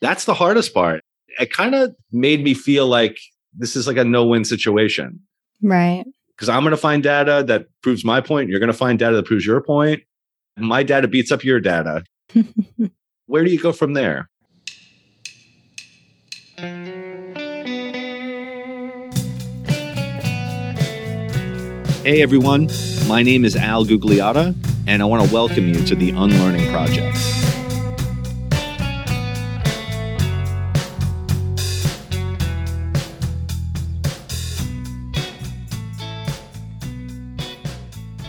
That's the hardest part. It kind of made me feel like this is like a no win situation. Right. Because I'm going to find data that proves my point. You're going to find data that proves your point. My data beats up your data. Where do you go from there? Hey everyone, my name is Al Gugliotta, and I want to welcome you to the Unlearning Project.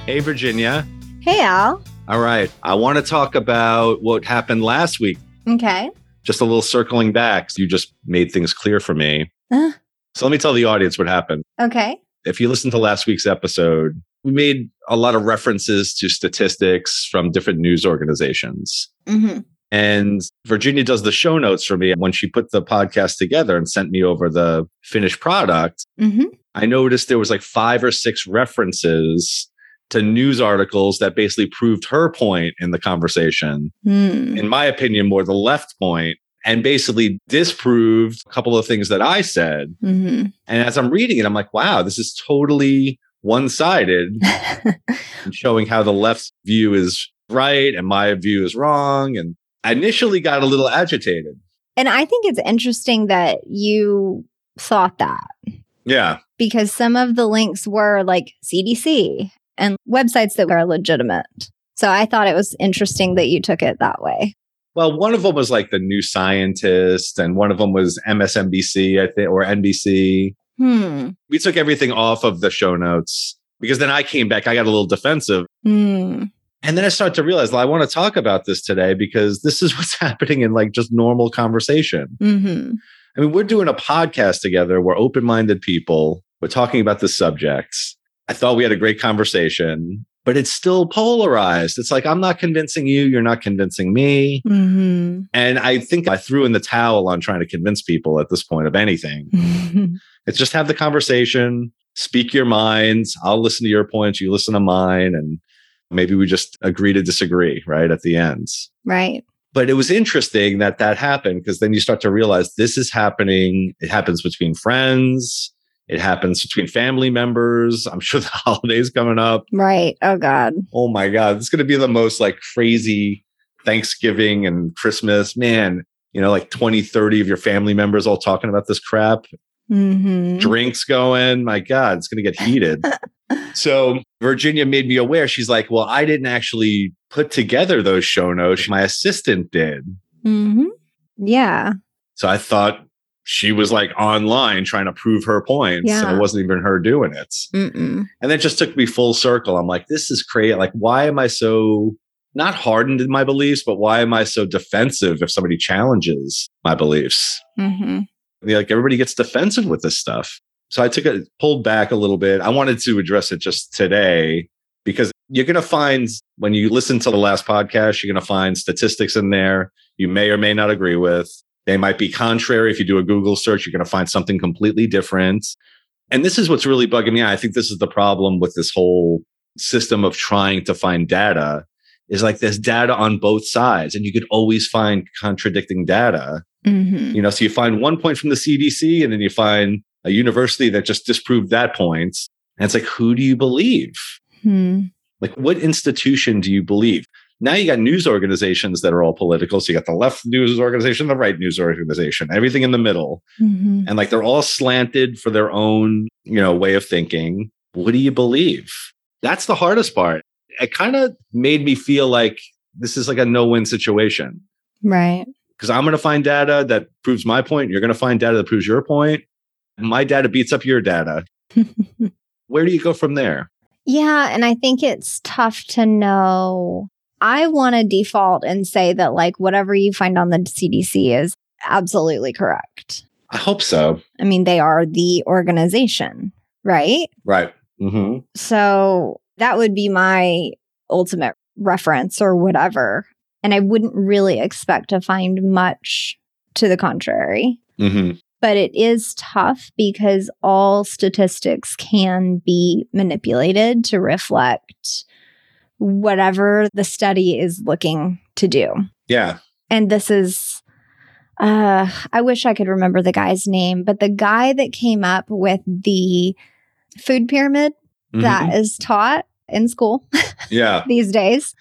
Hey Virginia. Hey, Al. All right, I want to talk about what happened last week. Okay. Just a little circling back. You just made things clear for me. Uh, So let me tell the audience what happened. okay. if you listen to last week's episode, we made a lot of references to statistics from different news organizations. hmm And Virginia does the show notes for me. When she put the podcast together and sent me over the finished product, hmm I noticed there was like five or six references to news articles that basically proved her point in the conversation. Hmm. In my opinion, more the left point, and basically disproved a couple of things that I said. hmm And as I'm reading it, I'm like, wow, this is totally one sided showing how the left's view is right and my view is wrong. And I initially got a little agitated. and I think it's interesting that you thought that Yeah. because some of the links were like CDC and websites that are legitimate. So I thought it was interesting that you took it that way. Well, one of them was like the New Scientist, and one of them was MSNBC, I think, or NBC. Hmm. We took everything off of the show notes because then I came back, I got a little defensive. Hmm. And then I started to realize, well, I want to talk about this today because this is what's happening in like just normal conversation. hmm I mean, we're doing a podcast together. We're open minded people. We're talking about the subjects. I thought we had a great conversation, but it's still polarized. It's like, I'm not convincing you. You're not convincing me. hmm And I think I threw in the towel on trying to convince people at this point of anything. It's just have the conversation, speak your minds. I'll listen to your points. You listen to mine. And maybe we just agree to disagree right at the end. right. but it was interesting that that happened because then you start to realize this is happening. It happens between friends. It happens between family members. I'm sure the holidays coming up. Right. Oh God. Oh my God. It's going to be the most like crazy Thanksgiving and Christmas. Man, you know, like 20, 30 of your family members all talking about this crap. hmm Drinks going. My God, it's going to get heated. so Virginia made me aware. She's like, well, I didn't actually put together those show notes. My assistant did. hmm Yeah. So I thought she was like online trying to prove her points. And it wasn't even her doing it. Mm-mm. And that just took me full circle. I'm like, this is crazy. Like, why am I so not hardened in my beliefs, but why am I so defensive if somebody challenges my beliefs? hmm like everybody gets defensive with this stuff. So I took it, pulled back a little bit. I wanted to address it just today because you're going to find when you listen to the last podcast, you're going to find statistics in there you may or may not agree with. They might be contrary. If you do a Google search, you're going to find something completely different. And this is what's really bugging me. I think this is the problem with this whole system of trying to find data is like there's data on both sides and you could always find contradicting data. hmm You know, so you find one point from the CDC and then you find a university that just disproved that point. And it's like, who do you believe? Hmm. Like, what institution do you believe? Now you got news organizations that are all political. So you got the left news organization, the right news organization, everything in the middle. hmm And like they're all slanted for their own, you know, way of thinking. What do you believe? That's the hardest part. It kind of made me feel like this is like a no-win situation Right. because I'm going to find data that proves my point. You're going to find data that proves your point. My data beats up your data. Where do you go from there? Yeah, and I think it's tough to know. I want to default and say that like whatever you find on the CDC is absolutely correct. I hope so. I mean, they are the organization, right? Right. Mm-hmm. So that would be my ultimate reference or whatever. And I wouldn't really expect to find much to the contrary. hmm But it is tough because all statistics can be manipulated to reflect whatever the study is looking to do. Yeah. And this is uh, I wish I could remember the guy's name, but the guy that came up with the food pyramid Mhm. that is taught in school yeah. these days.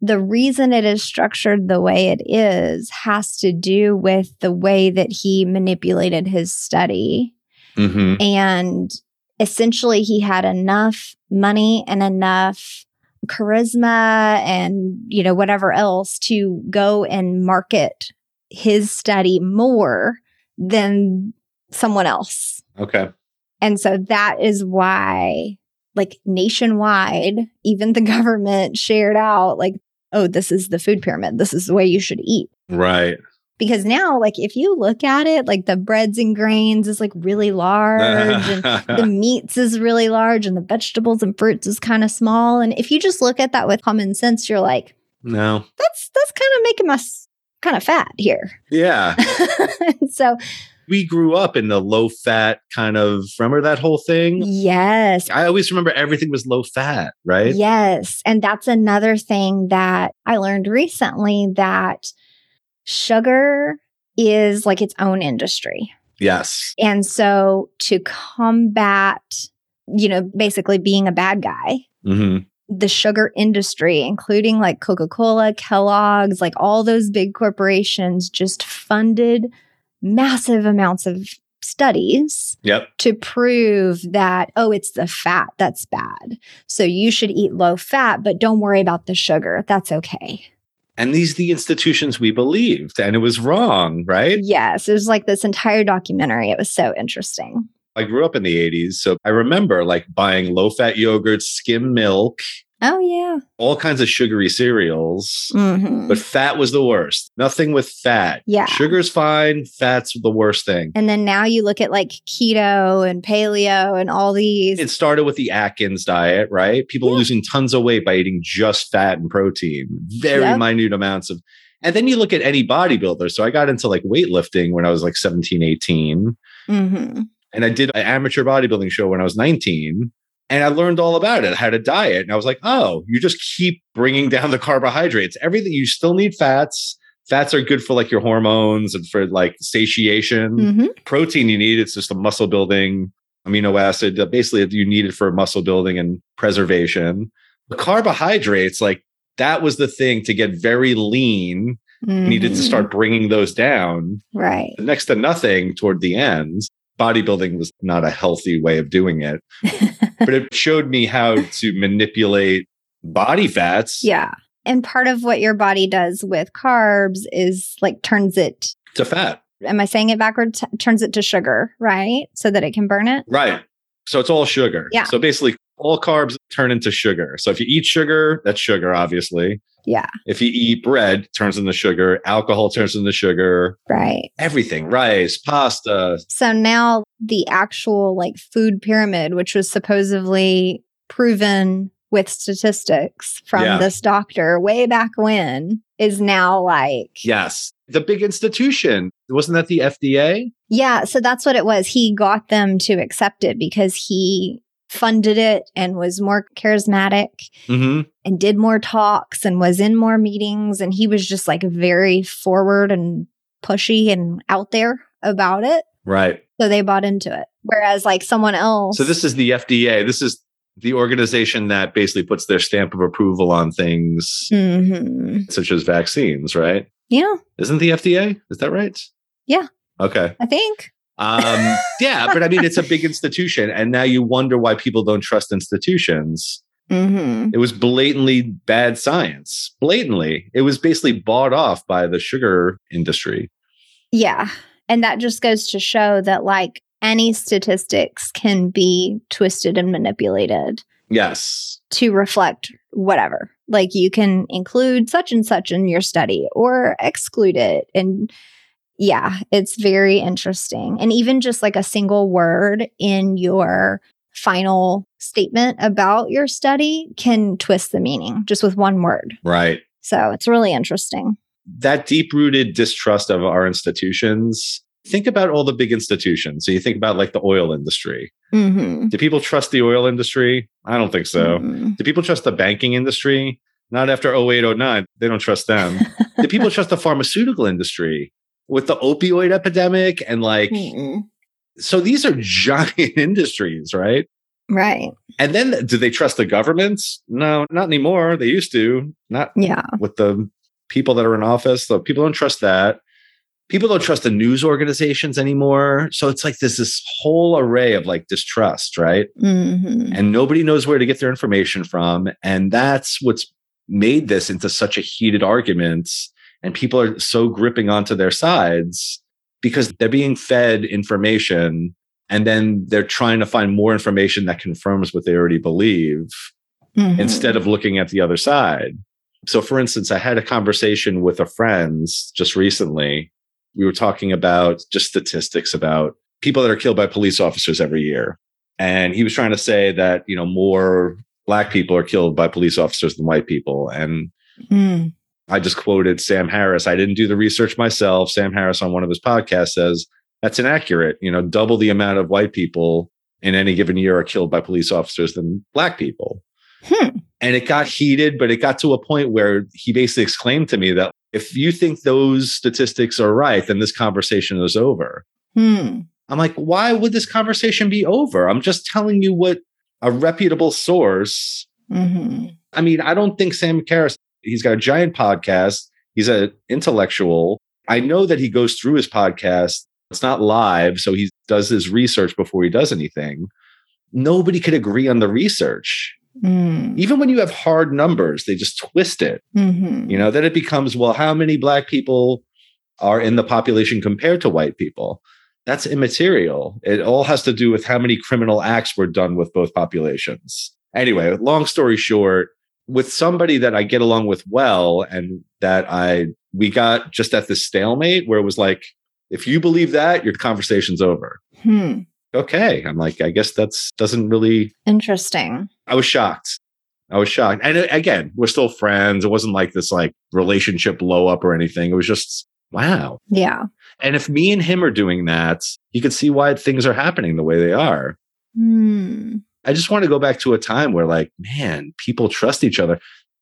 The reason it is structured the way it is has to do with the way that he manipulated his study. hmm And essentially, he had enough money and enough charisma and, you know, whatever else to go and market his study more than someone else. Okay. And so that is why, like nationwide, even the government shared out, like, oh, this is the food pyramid. This is the way you should eat. Right. Because now, like, if you look at it, like the breads and grains is like really large and the meats is really large and the vegetables and fruits is kind of small. And if you just look at that with common sense, you're like, no. that's that's kind of making us kind of fat here. Yeah. so we grew up in the low fat kind of remember that whole thing? yes, I always remember everything was low fat, right? Yes. And that's another thing that I learned recently that sugar is like its own industry. Yes. And so to combat, you know, basically being a bad guy, hmm the sugar industry, including like Coca Cola, Kellogg's, like all those big corporations just funded massive amounts of studies Yep. to prove that, oh, it's the fat that's bad. So you should eat low fat, but don't worry about the sugar. That's okay. And these the institutions we believed, and it was wrong, right? Yes, it was like this entire documentary. It was so interesting. I grew up in the 80s, so I remember like buying low fat yogurt, skim milk, Oh, yeah. all kinds of sugary cereals. hmm But fat was the worst. Nothing with fat. Yeah. Sugar's fine, fat's the worst thing. and then now you look at like keto and paleo and all these. It started with the Atkins diet, right? People Yeah. losing tons of weight by eating just fat and protein, very Yep. minute amounts of. And then you look at any bodybuilder. So I got into like weightlifting when I was like 17, 18. hmm And I did an amateur bodybuilding show when I was 19. And I learned all about it, how to diet. And I was like, oh, you just keep bringing down the carbohydrates. Everything, you still need fats. Fats are good for like your hormones and for like satiation. hmm Protein you need, it's just a muscle building amino acid. Basically, you need it for muscle building and preservation. The carbohydrates, like that was the thing to get very lean. Needed to Mhm. start bringing those down Right. next to nothing toward the end. Bodybuilding was not a healthy way of doing it, but it showed me how to manipulate body fats yeah. And part of what your body does with carbs is like turns it, to fat. am I saying it backwards? turns it to sugar, right? So that it can burn it. Right. So it's all sugar. Yeah. So basically, all carbs turn into sugar. So if you eat sugar, that's sugar, obviously. Yeah. If you eat bread, it turns into sugar. Alcohol turns into sugar. Right. Everything, rice, pasta. So now the actual like food pyramid, which was supposedly proven with statistics from Yeah. this doctor way back when, is now like, Yes. The big institution. Wasn't that the FDA? yeah. So that's what it was. He got them to accept it because he funded it and was more charismatic Mm-hmm. and did more talks and was in more meetings. And he was just like very forward and pushy and out there about it. Right. So they bought into it. Whereas like someone else. So this is the FDA. This is the organization that basically puts their stamp of approval on things Mhm. such as vaccines, right? Yeah, Isn't the FDA? Is that right? Yeah. Okay. I think. Um, yeah, but I mean, it's a big institution, and now you wonder why people don't trust institutions. hmm It was blatantly bad science. Blatantly, it was basically bought off by the sugar industry. Yeah. And that just goes to show that like any statistics can be twisted and manipulated Yes. to reflect whatever. Like you can include such and such in your study or exclude it. And yeah, it's very interesting. And even just like a single word in your final statement about your study can twist the meaning just with one word. Right. So it's really interesting. That deep rooted distrust of our institutions. Think about all the big institutions. So you think about like the oil industry. Mm-hmm. Do people trust the oil industry? I don't think so. Mhm. Do people trust the banking industry? Not after 08, 09. They don't trust them. Do people trust the pharmaceutical industry? With the opioid epidemic and like Mm-mm. so these are giant industries, right? Right. And then do they trust the governments? No, not anymore. They used to. Not Yeah. with the people that are in office. The people don't trust that. People don't trust the news organizations anymore. So it's like there's this whole array of like distrust, right? hmm And nobody knows where to get their information from. And that's what's made this into such a heated argument. And people are so gripping onto their sides because they're being fed information and then they're trying to find more information that confirms what they already believe Mm-hmm. instead of looking at the other side. So, for instance, I had a conversation with a friend just recently. We were talking about just statistics about people that are killed by police officers every year. And he was trying to say that, you know, more black people are killed by police officers than white people. And Mm. I just quoted Sam Harris. I didn't do the research myself. Sam Harris on one of his podcasts says that's inaccurate. You know, double the amount of white people in any given year are killed by police officers than black people. Hmm. And it got heated, but it got to a point where he basically exclaimed to me that if you think those statistics are right, then this conversation is over. Hmm. I'm like, why would this conversation be over? I'm just telling you what a reputable source. hmm I mean, I don't think Sam Harris, he's got a giant podcast. He's an intellectual. I know that he goes through his podcast. It's not live, so he does his research before he does anything. Nobody could agree on the research. Mm. Even when you have hard numbers, they just twist it. hmm You know, then it becomes, well, how many black people are in the population compared to white people? That's immaterial. It all has to do with how many criminal acts were done with both populations. Anyway, long story short, with somebody that I get along with well and that I we got just at this stalemate where it was like, if you believe that, your conversation's over. Hmm. Okay. I'm like, I guess that's doesn't really Interesting. I was shocked. I was shocked. And uh, again, we're still friends. It wasn't like this like relationship blow up or anything. It was just wow. Yeah. And if me and him are doing that, you can see why things are happening the way they are. Hmm. I just want to go back to a time where like, man, people trust each other.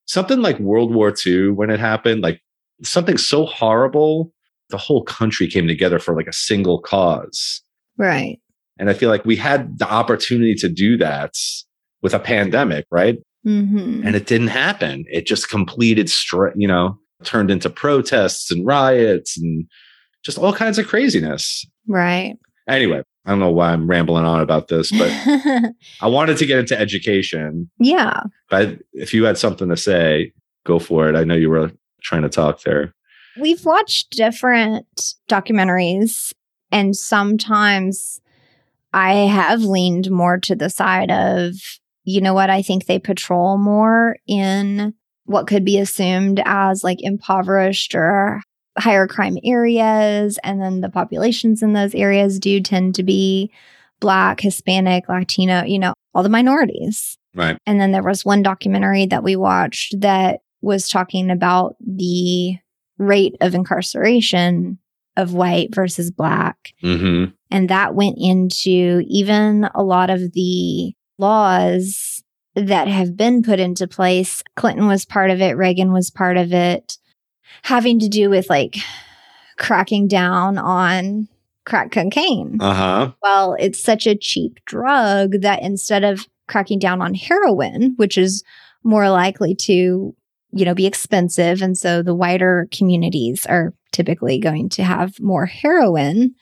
Something like World War II when it happened, like something so horrible, the whole country came together for like a single cause. Right. And I feel like we had the opportunity to do that with a pandemic, right? hmm and it didn't happen. It just completed, stra- you know, turned into protests and riots and just all kinds of craziness. right. Anyway, I don't know why I'm rambling on about this, but I wanted to get into education. yeah. But if you had something to say, go for it. I know you were trying to talk there. We've watched different documentaries, and sometimes I have leaned more to the side of, you know what, I think they patrol more in what could be assumed as like impoverished or higher crime areas. And then the populations in those areas do tend to be Black, Hispanic, Latino, you know, all the minorities. Right. And then there was one documentary that we watched that was talking about the rate of incarceration of white versus black. Mm-hmm. And that went into even a lot of the laws that have been put into place. Clinton was part of it, Reagan was part of it, having to do with like cracking down on crack cocaine. Uh huh. Well, it's such a cheap drug that instead of cracking down on heroin, which is more likely to, you know, be expensive. And so the wider communities are typically going to have more heroin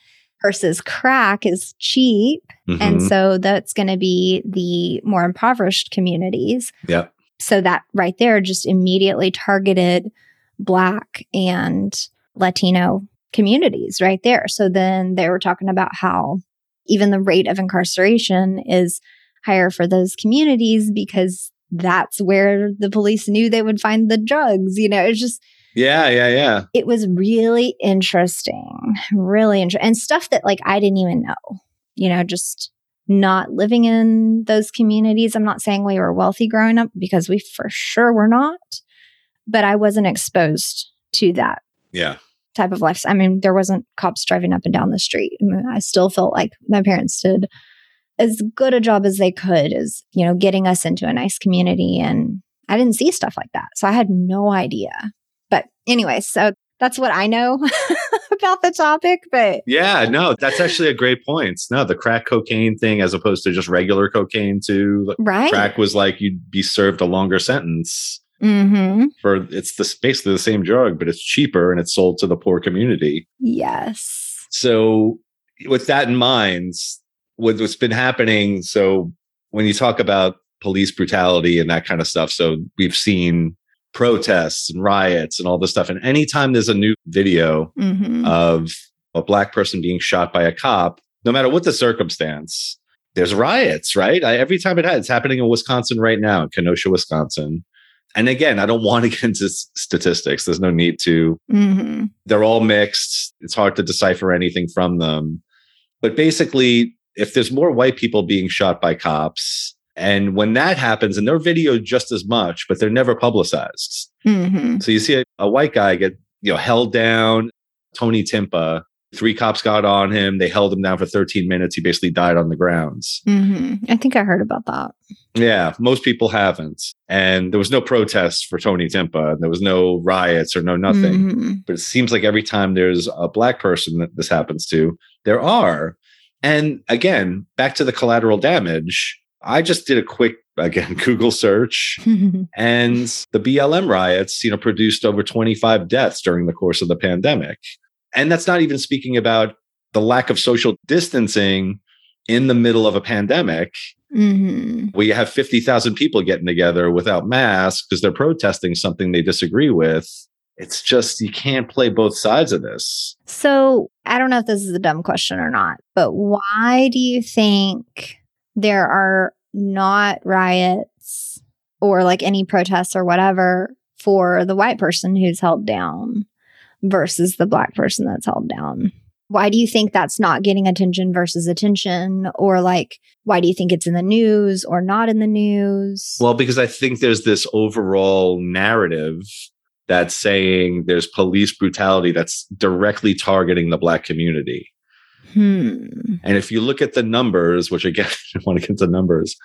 versus crack is cheap. And Mhm. so that's going to be the more impoverished communities. Yep. So that right there just immediately targeted Black and Latino communities right there. So then they were talking about how even the rate of incarceration is higher for those communities because that's where the police knew they would find the drugs. You know, it's just, Yeah. Yeah. Yeah. it was really interesting, really interesting, and stuff that like I didn't even know, you know, just not living in those communities. I'm not saying we were wealthy growing up because we for sure were not, but I wasn't exposed to that Yeah. type of life. I mean, there wasn't cops driving up and down the street. I, mean, I still felt like my parents did as good a job as they could as, you know, getting us into a nice community. And I didn't see stuff like that. So I had no idea. But anyway, so that's what I know about the topic, but Yeah, no, that's actually a great point. No, the crack cocaine thing as opposed to just regular cocaine too. right. Crack was like you'd be served a longer sentence Mm-hmm. for it's the basically the same drug, but it's cheaper and it's sold to the poor community. Yes. So with that in mind, with what's been happening, so when you talk about police brutality and that kind of stuff, so we've seen protests and riots and all this stuff. And anytime there's a new video Mm-hmm. of a black person being shot by a cop, no matter what the circumstance, there's riots, right? I, every time it has, it's happening in Wisconsin right now, in Kenosha, Wisconsin. And again, I don't want to get into statistics. There's no need to. mm-hmm. They're all mixed. It's hard to decipher anything from them. But basically, if there's more white people being shot by cops, and when that happens, and they're videoed just as much, but they're never publicized. Mm-hmm. So you see a, a white guy get, you know, held down. Tony Timpa, three cops got on him. They held him down for 13 minutes. He basically died on the grounds. Mm-hmm. I think I heard about that. Yeah, most people haven't. And there was no protests for Tony Timpa. And There was no riots or no nothing. Mhm. But it seems like every time there's a black person that this happens to, there are. And again, back to the collateral damage. I just did a quick, again, Google search and the BLM riots, you know, produced over 25 deaths during the course of the pandemic. And that's not even speaking about the lack of social distancing in the middle of a pandemic Mhm. where you have 50,000 people getting together without masks because they're protesting something they disagree with. It's just, you can't play both sides of this. So I don't know if this is a dumb question or not, but why do you think there are not riots or like any protests or whatever for the white person who's held down versus the black person that's held down? Why do you think that's not getting attention versus attention? Or like, why do you think it's in the news or not in the news? Well, because I think there's this overall narrative that's saying there's police brutality that's directly targeting the black community. hmm. And if you look at the numbers, which again, I want to get to numbers.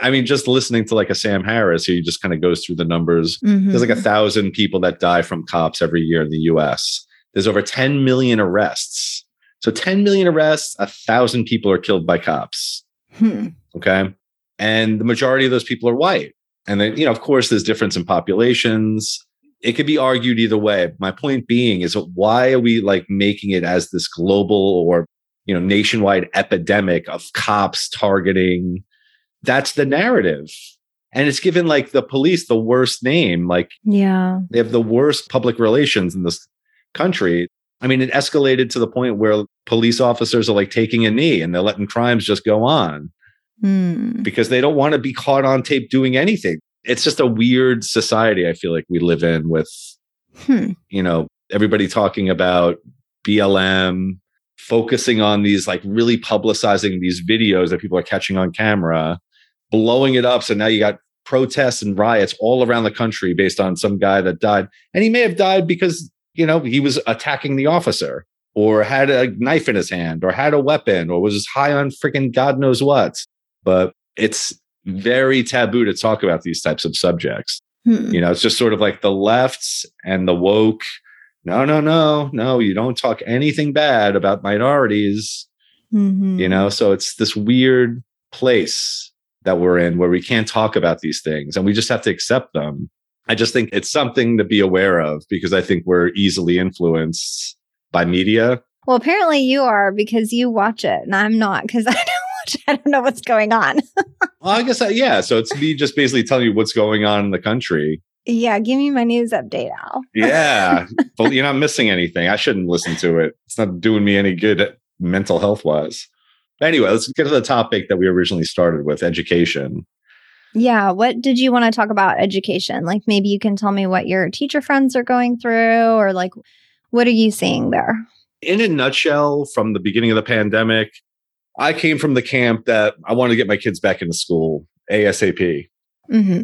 I mean, just listening to like a Sam Harris who just kind of goes through the numbers. There's like a thousand people that die from cops every year in the US. There's over 10 million arrests. So 10 million arrests, a thousand people are killed by cops. Hmm. Okay. And the majority of those people are white. And then, you know, of course, there's difference in populations. It could be argued either way. My point being is why are we like making it as this global or, you know, nationwide epidemic of cops targeting? That's the narrative. And it's given like the police the worst name. Like Yeah. they have the worst public relations in this country. I mean, it escalated to the point where police officers are like taking a knee and they're letting crimes just go on Hmm. because they don't want to be caught on tape doing anything. It's just a weird society I feel like we live in with, Hmm. you know, everybody talking about BLM, focusing on these like really publicizing these videos that people are catching on camera, blowing it up. So now you got protests and riots all around the country based on some guy that died. And he may have died because, you know, he was attacking the officer or had a knife in his hand or had a weapon or was high on freaking God knows what. But it's very taboo to talk about these types of subjects. Hmm. You know, it's just sort of like the lefts and the woke. No, no, no, no, you don't talk anything bad about minorities, Mhm. you know? So it's this weird place that we're in where we can't talk about these things and we just have to accept them. I just think it's something to be aware of because I think we're easily influenced by media. Well, apparently you are because you watch it, and I'm not because I don't watch. I don't know what's going on. Well, I guess, I, yeah. So it's me just basically telling you what's going on in the country. yeah, give me my news update, Al. Yeah. but you're not missing anything. I shouldn't listen to it. It's not doing me any good mental health wise. Anyway, let's get to the topic that we originally started with education. Yeah, what did you want to talk about education? Like maybe you can tell me what your teacher friends are going through, or like what are you seeing there? In a nutshell, from the beginning of the pandemic, I came from the camp that I want to get my kids back into school ASAP. hmm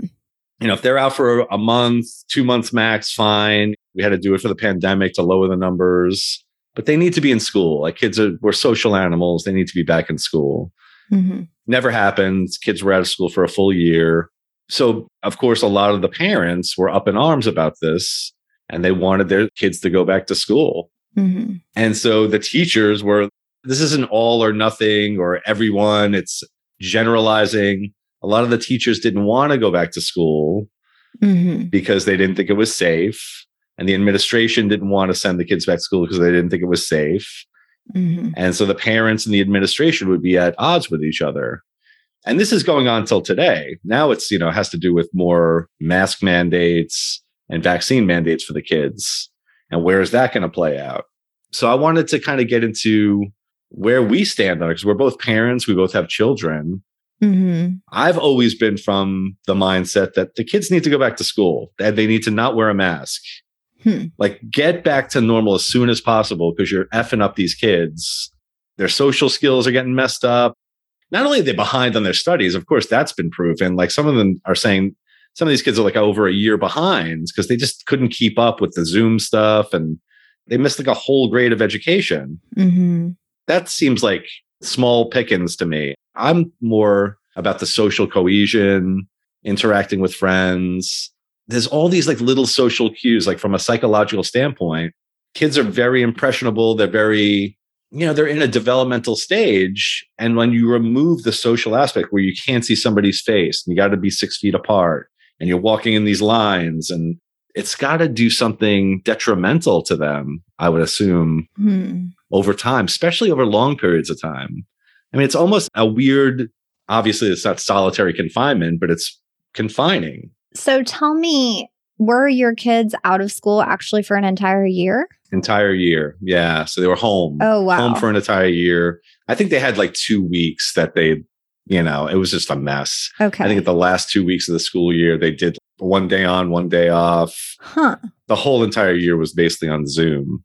You know, if they're out for a month, two months max, fine. We had to do it for the pandemic to lower the numbers, but they need to be in school. Like kids are, we're social animals. They need to be back in school. hmm never happened. Kids were out of school for a full year. So, of course, a lot of the parents were up in arms about this and they wanted their kids to go back to school. hmm And so the teachers were, this isn't all or nothing or everyone, it's generalizing. A lot of the teachers didn't want to go back to school hmm because they didn't think it was safe. And the administration didn't want to send the kids back to school because they didn't think it was safe. hmm And so the parents and the administration would be at odds with each other. And this is going on till today. Now it's, you know, has to do with more mask mandates and vaccine mandates for the kids. And where is that going to play out? So I wanted to kind of get into where we stand on it because we're both parents, we both have children. hmm I've always been from the mindset that the kids need to go back to school, that they need to not wear a mask. Hmm. Like, get back to normal as soon as possible because you're effing up these kids. Their social skills are getting messed up. Not only are they behind on their studies, of course, that's been proven. Like, some of them are saying some of these kids are like over a year behind because they just couldn't keep up with the Zoom stuff and they missed like a whole grade of education hmm that seems like small pickings to me. I'm more about the social cohesion, interacting with friends. There's all these like little social cues, like from a psychological standpoint. Kids are very impressionable. They're very, you know, they're in a developmental stage. And when you remove the social aspect where you can't see somebody's face and you got to be six feet apart and you're walking in these lines and it's got to do something detrimental to them, I would assume hmm over time, especially over long periods of time. I mean, it's almost a weird, obviously, it's not solitary confinement, but it's confining. So tell me, were your kids out of school actually for an entire year? Entire year. Yeah. So they were home. Oh, wow. Home for an entire year. I think they had like two weeks that they, you know, it was just a mess. Okay. I think at the last two weeks of the school year, they did one day on, one day off. huh. The whole entire year was basically on Zoom.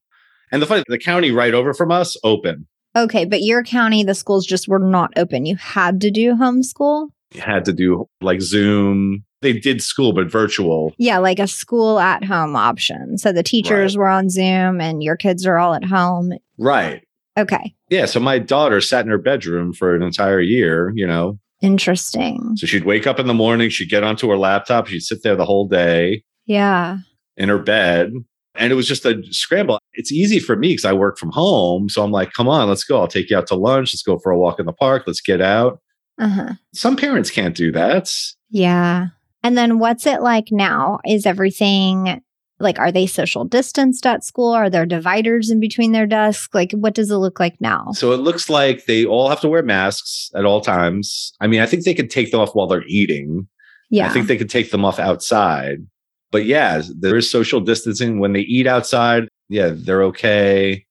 And the funny, the county right over from us, open. Okay, but your county, the schools just were not open. You had to do homeschool? You had to do like Zoom. They did school, but virtual. Yeah, like a school at home option. So the teachers were on Zoom and your kids are all at home. Right. Okay, Yeah. So my daughter sat in her bedroom for an entire year, you know. interesting. So she'd wake up in the morning, she'd get onto her laptop, she'd sit there the whole day Yeah. in her bed. And it was just a scramble. It's easy for me because I work from home. So I'm like, come on, let's go. I'll take you out to lunch. Let's go for a walk in the park. Let's get out. Uh huh. Some parents can't do that. Yeah. And then what's it like now? Is everything like, are they social distanced at school? Are there dividers in between their desks? Like, what does it look like now? So it looks like they all have to wear masks at all times. I mean, I think they could take them off while they're eating. Yeah. I think they could take them off outside. But yeah, there is social distancing when they eat outside. Yeah, they're okay.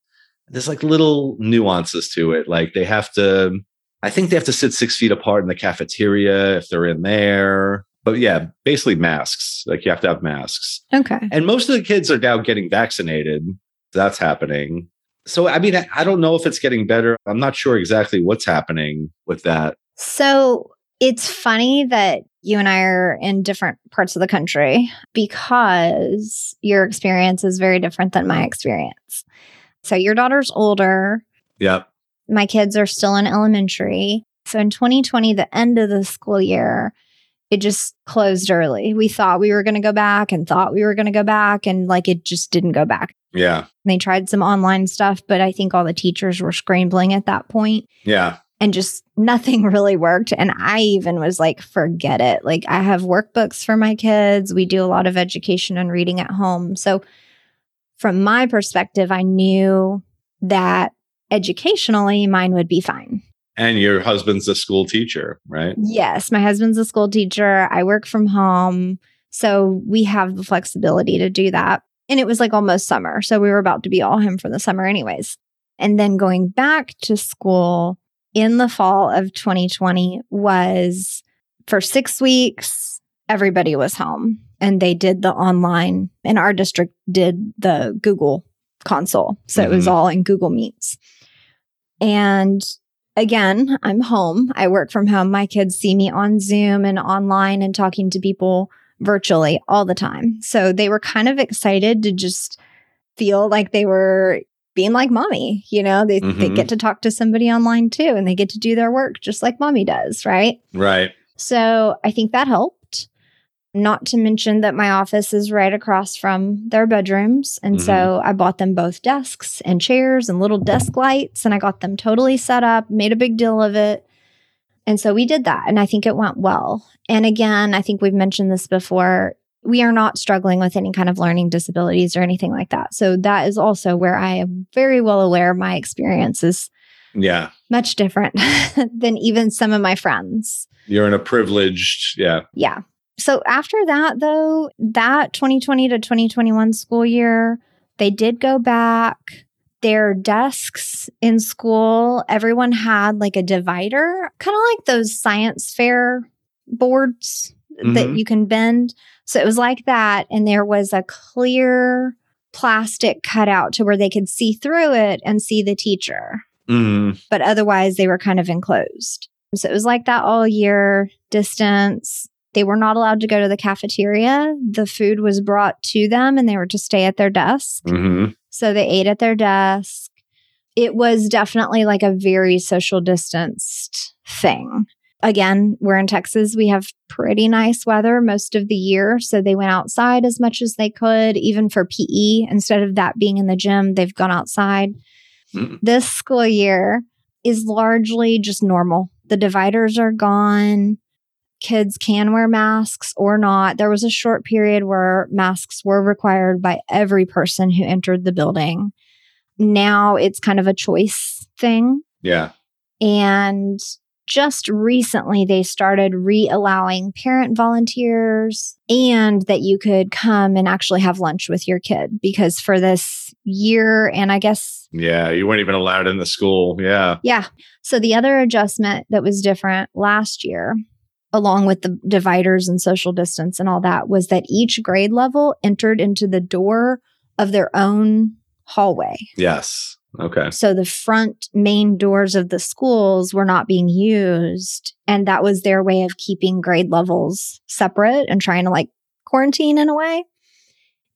There's like little nuances to it. Like they have to, I think they have to sit six feet apart in the cafeteria if they're in there. But yeah, basically masks. Like you have to have masks. okay. And most of the kids are now getting vaccinated. That's happening. So, I mean, I, don't know if it's getting better. I'm not sure exactly what's happening with that. So it's funny that you and I are in different parts of the country because your experience is very different than my experience. So your daughter's older. Yep. My kids are still in elementary. So in 2020, the end of the school year, it just closed early. We thought we were going to go back and thought we were going to go back, and like it just didn't go back. Yeah. They tried some online stuff, but I think all the teachers were scrambling at that point Yeah. and just nothing really worked. And I even was like, forget it. Like, I have workbooks for my kids. We do a lot of education and reading at home. So, from my perspective, I knew that educationally mine would be fine. And your husband's a school teacher, right? Yes, my husband's a school teacher. I work from home. So, we have the flexibility to do that. And it was like almost summer. So, we were about to be all home for the summer, anyways. And then going back to school in the fall of 2020 was for six weeks, everybody was home and they did the online, and our district did the Google console. So it was Mhm. all in Google Meets. And again, I'm home. I work from home. My kids see me on Zoom and online and talking to people virtually all the time. So they were kind of excited to just feel like they were being like mommy, you know, they, they Mhm. get to talk to somebody online too and they get to do their work just like mommy does, right? Right. So I think that helped. Not to mention that my office is right across from their bedrooms. And mm-hmm. so I bought them both desks and chairs and little desk lights, and I got them totally set up, made a big deal of it. And so we did that, and I think it went well. And again, I think we've mentioned this before. We are not struggling with any kind of learning disabilities or anything like that. So that is also where I am very well aware my experience is yeah much different than even some of my friends. You're in a privileged, yeah. Yeah. So after that, though, that 2020 to 2021 school year, they did go back. Their desks in school, everyone had like a divider, kind of like those science fair boards mm-hmm. that you can bend. So it was like that. And there was a clear plastic cutout to where they could see through it and see the teacher. Mm. But otherwise, they were kind of enclosed. So it was like that all year, distance. They were not allowed to go to the cafeteria. The food was brought to them and they were to stay at their desk. Mm-hmm. So they ate at their desk. It was definitely like a very social distanced thing. Again, we're in Texas. We have pretty nice weather most of the year. So they went outside as much as they could, even for PE. Instead of that being in the gym, they've gone outside. Mm-hmm. This school year is largely just normal. The dividers are gone. Kids can wear masks or not. There was a short period where masks were required by every person who entered the building. Now it's kind of a choice thing. Yeah. And just recently they started re allowing parent volunteers and that you could come and actually have lunch with your kid because for this year and I guess. Yeah, you weren't even allowed in the school. Yeah. Yeah. So the other adjustment that was different last year, along with the dividers and social distance and all that, was that each grade level entered into the door of their own hallway. Yes. Okay. So the front main doors of the schools were not being used. And that was their way of keeping grade levels separate and trying to like quarantine in a way.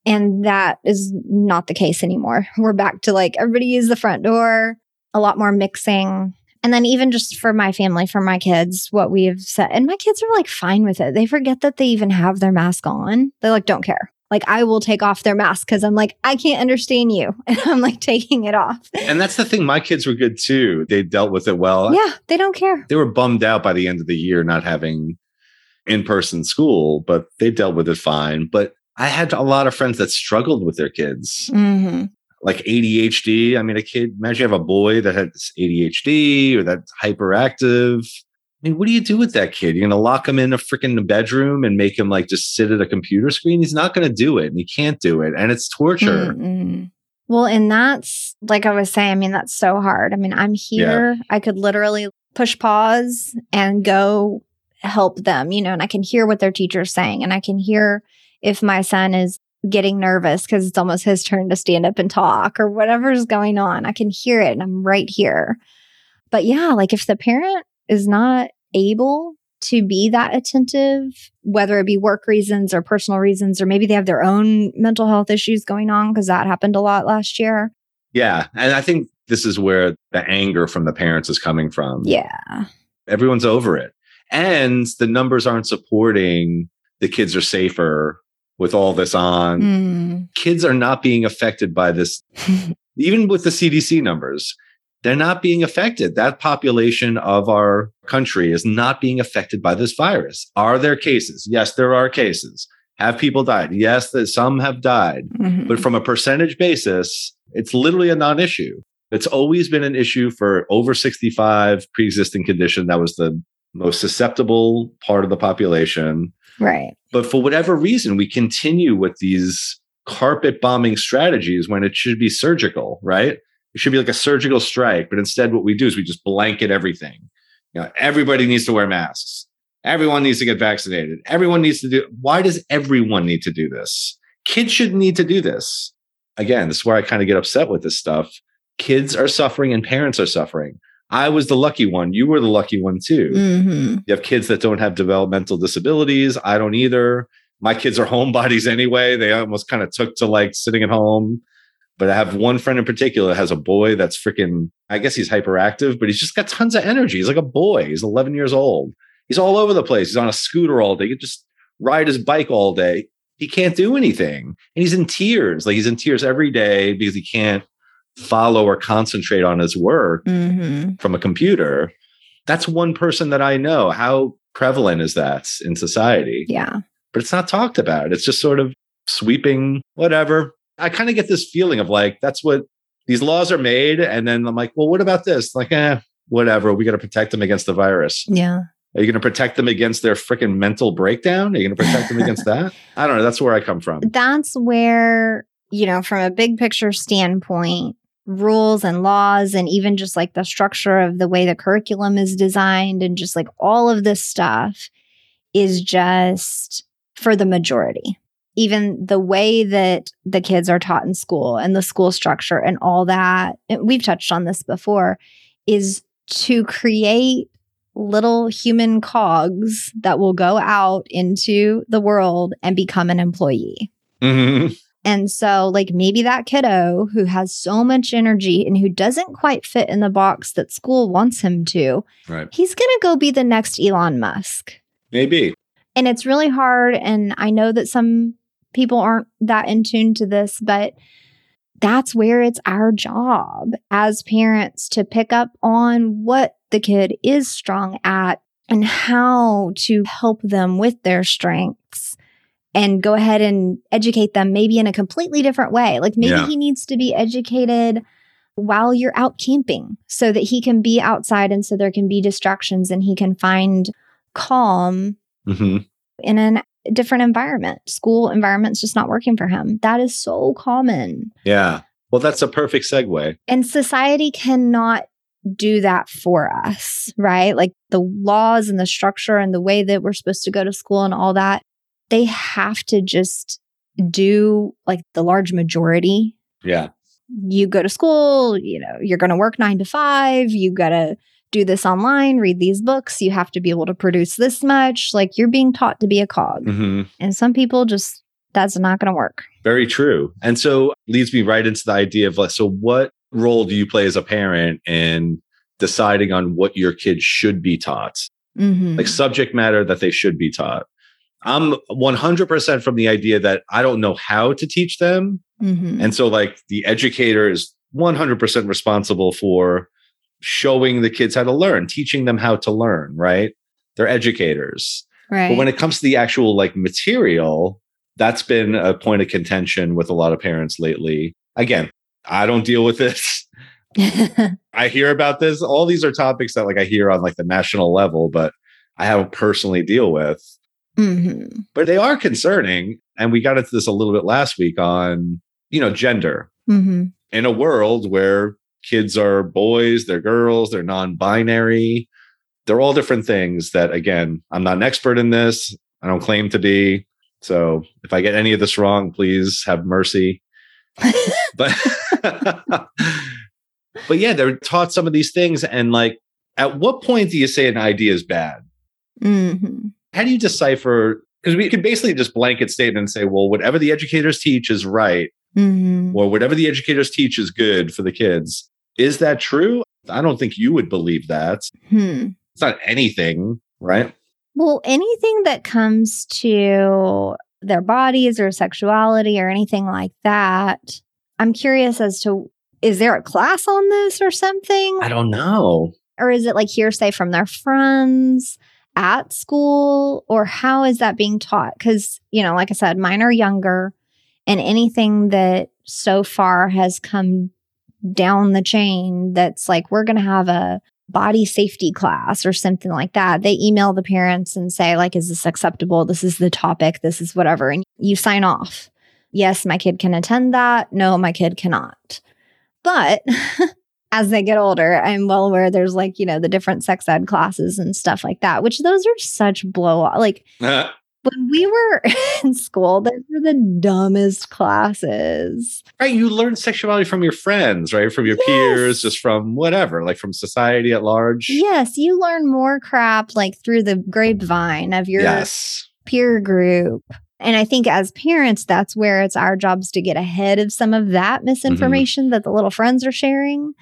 And that is not the case anymore. We're back to like everybody use the front door, a lot more mixing. And then even just for my family, for my kids, what we've said, and my kids are like fine with it. They forget that they even have their mask on. They like don't care like I will take off their mask because I'm like, I can't understand you. And I'm like taking it off. And that's the thing. My kids were good too. They dealt with it well. Yeah, they don't care. They were bummed out by the end of the year not having in person school, but they dealt with it fine. But I had a lot of friends that struggled with their kids. Mm-hmm. Like ADHD. I mean, a kid, imagine you have a boy that has ADHD or that's hyperactive I mean, what do you do with that kid? You're going to lock him in a freaking bedroom and make him like just sit at a computer screen? He's not going to do it and he can't do it. And it's torture. Mm-hmm. Well, and that's like I was saying, I mean, that's so hard. I mean, I'm here. Yeah. I could literally push pause and go help them, you know, and I can hear what their teacher's saying. And I can hear if my son is getting nervous because it's almost his turn to stand up and talk or whatever's going on. I can hear it and I'm right here. But yeah, like if the parent is not able to be that attentive, whether it be work reasons or personal reasons, or maybe they have their own mental health issues going on, because that happened a lot last year. Yeah. And I think this is where the anger from the parents is coming from. Yeah. Everyone's over it. And the numbers aren't supporting the kids are safer with all this on. Mm. Kids are not being affected by this, even with the CDC numbers they're not being affected. That population of our country is not being affected by this virus. Are there cases? Yes, there are cases. Have people died? Yes, some have died. Mm-hmm. But from a percentage basis, it's literally a non issue. It's always been an issue for over 65 pre existing condition. That was the most susceptible part of the population. Right. But for whatever reason, we continue with these carpet bombing strategies when it should be surgical, right? It should be like a surgical strike, but instead, what we do is we just blanket everything. You know, everybody needs to wear masks. Everyone needs to get vaccinated. Everyone needs to do. Why does everyone need to do this? Kids shouldn't need to do this. Again, this is where I kind of get upset with this stuff. Kids are suffering and parents are suffering. I was the lucky one. You were the lucky one too. Mm-hmm. You have kids that don't have developmental disabilities. I don't either. My kids are homebodies anyway. They almost kind of took to like sitting at home. But I have one friend in particular that has a boy that's freaking, I guess he's hyperactive, but he's just got tons of energy. He's like a boy. He's 11 years old. He's all over the place. He's on a scooter all day. He just ride his bike all day. He can't do anything. And he's in tears. Like he's in tears every day because he can't follow or concentrate on his work Mm-hmm. from a computer. That's one person that I know. How prevalent is that in society? Yeah. But it's not talked about. It's just sort of sweeping, whatever. I kind of get this feeling of like, that's what these laws are made. And then I'm like, well, what about this? Like, eh, whatever. We got to protect them against the virus. Yeah. Are you going to protect them against their freaking mental breakdown? Are you going to protect them against that? I don't know. That's where I come from. That's where, you know, from a big picture standpoint, rules and laws, and even just like the structure of the way the curriculum is designed, and just like all of this stuff is just for the majority. Even the way that the kids are taught in school and the school structure and all that, we've touched on this before, is to create little human cogs that will go out into the world and become an employee. Mhm. And so, like, maybe that kiddo who has so much energy and who doesn't quite fit in the box that school wants him to, Right. he's going to go be the next Elon Musk. Maybe. And it's really hard. And I know that some people aren't that in tune to this, but that's where it's our job as parents to pick up on what the kid is strong at and how to help them with their strengths and go ahead and educate them maybe in a completely different way. Like maybe Yeah. he needs to be educated while you're out camping so that he can be outside and so there can be distractions and he can find calm hmm in a different environment. School environment's just not working for him. That is so common. Yeah. Well, that's a perfect segue. And society cannot do that for us, right? Like the laws and the structure and the way that we're supposed to go to school and all that, they have to just do like the large majority. Yeah. You go to school, you know, you're going to work nine to five, you got to do this online, read these books, you have to be able to produce this much. Like you're being taught to be a cog. hmm And some people just, that's not going to work. Very true. And so leads me right into the idea of like, so what role do you play as a parent in deciding on what your kids should be taught? Mm-hmm. Like subject matter that they should be taught. I'm 100% from the idea that I don't know how to teach them. mm-hmm. And so, like, the educator is 100% responsible for showing the kids how to learn, teaching them how to learn, right? They're educators. right. But when it comes to the actual like material, that's been a point of contention with a lot of parents lately. Again, I don't deal with this. I hear about this. All these are topics that like I hear on like the national level, but I haven't personally deal with. Hmm But they are concerning. And we got into this a little bit last week on, you know, gender hmm in a world where kids are boys, they're girls, they're non-binary. They're all different things that again, I'm not an expert in this. I don't claim to be. So if I get any of this wrong, please have mercy. But but yeah, they're taught some of these things and like at what point do you say an idea is bad? hmm How do you decipher because we could basically just blanket statement and say, well, whatever the educators teach is right hmm or whatever the educators teach is good for the kids. Is that true? I don't think you would believe that. Hmm. It's not anything, right? Well, anything that comes to their bodies or sexuality or anything like that, I'm curious as to is there a class on this or something? I don't know. Or is it like hearsay from their friends at school? Or how is that being taught? Because, you know, like I said, mine are younger, and anything that so far has come down the chain that's like, we're going to have a body safety class or something like that. They email the parents and say, like, is this acceptable? This is the topic. This is whatever. And you sign off. Yes, my kid can attend that. No, my kid cannot. But as they get older, I'm well aware there's like, you know, the different sex ed classes and stuff like that, which those are such blow off. Like uh-huh. when we were in school, those were the dumbest classes. right. You learn sexuality from your friends, right? From your Yes. peers, just from whatever, like from society at large. Yes, you learn more crap like through the grapevine of your Yes. peer group. And I think as parents, that's where it's our jobs to get ahead of some of that mm-hmm. misinformation that the little friends are sharing.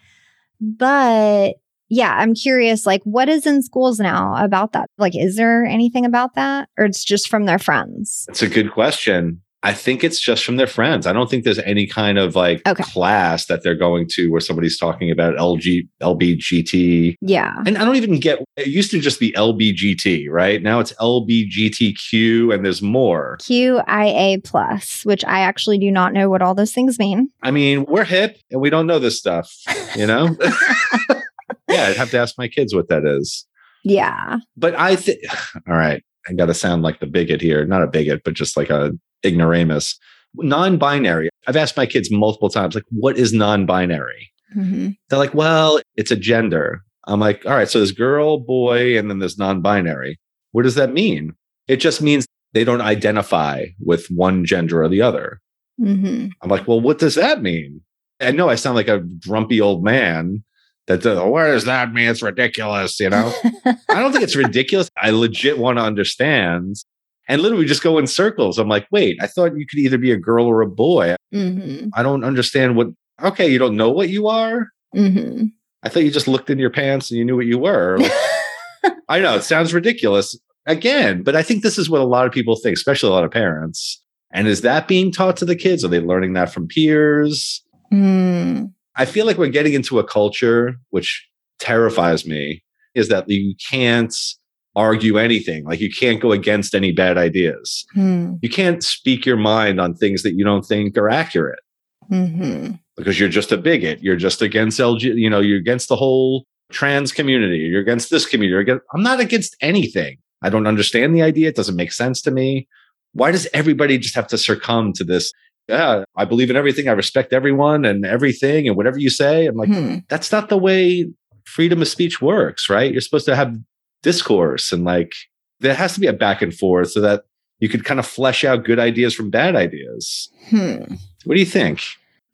But yeah, I'm curious, like, what is in schools now about that? Like, is there anything about that? Or it's just from their friends? That's a good question. I think it's just from their friends. I don't think there's any kind of like Okay. class that they're going to where somebody's talking about LG, LBGT. Yeah. And I don't even get it used to just be LBGT, right? Now it's LBGTQ and there's more. QIA plus, which I actually do not know what all those things mean. I mean, we're hip and we don't know this stuff, you know? yeah, I'd have to ask my kids what that is. Yeah. But I think, all right, I got to sound like the bigot here. Not a bigot, but just like a ignoramus. Non binary. I've asked my kids multiple times, like, what is non binary? hmm They're like, well, it's a gender. I'm like, all right, so there's girl, boy, and then there's non binary. What does that mean? It just means they don't identify with one gender or the other. hmm I'm like, well, what does that mean? I know I sound like a grumpy old man that, does, what does that mean? It's ridiculous, you know? I don't think it's ridiculous. I legit want to understand. And literally just go in circles. I'm like, wait, I thought you could either be a girl or a boy. hmm I don't understand what, okay, you don't know what you are? hmm I thought you just looked in your pants and you knew what you were. I know it sounds ridiculous again, but I think this is what a lot of people think, especially a lot of parents. And is that being taught to the kids? Are they learning that from peers? mm I feel like we're getting into a culture which terrifies me is that you can't argue anything. Like you can't go against any bad ideas. Hmm. You can't speak your mind on things that you don't think are accurate hmm because you're just a bigot. You're just against LG, you know, you're against the whole trans community. You're against this community. You're against, I'm not against anything. I don't understand the idea. It doesn't make sense to me. Why does everybody just have to succumb to this? Yeah, I believe in everything. I respect everyone and everything and whatever you say. I'm like, Hmm. that's not the way freedom of speech works, right? You're supposed to have discourse and like there has to be a back and forth so that you could kind of flesh out good ideas from bad ideas. Hmm. What do you think?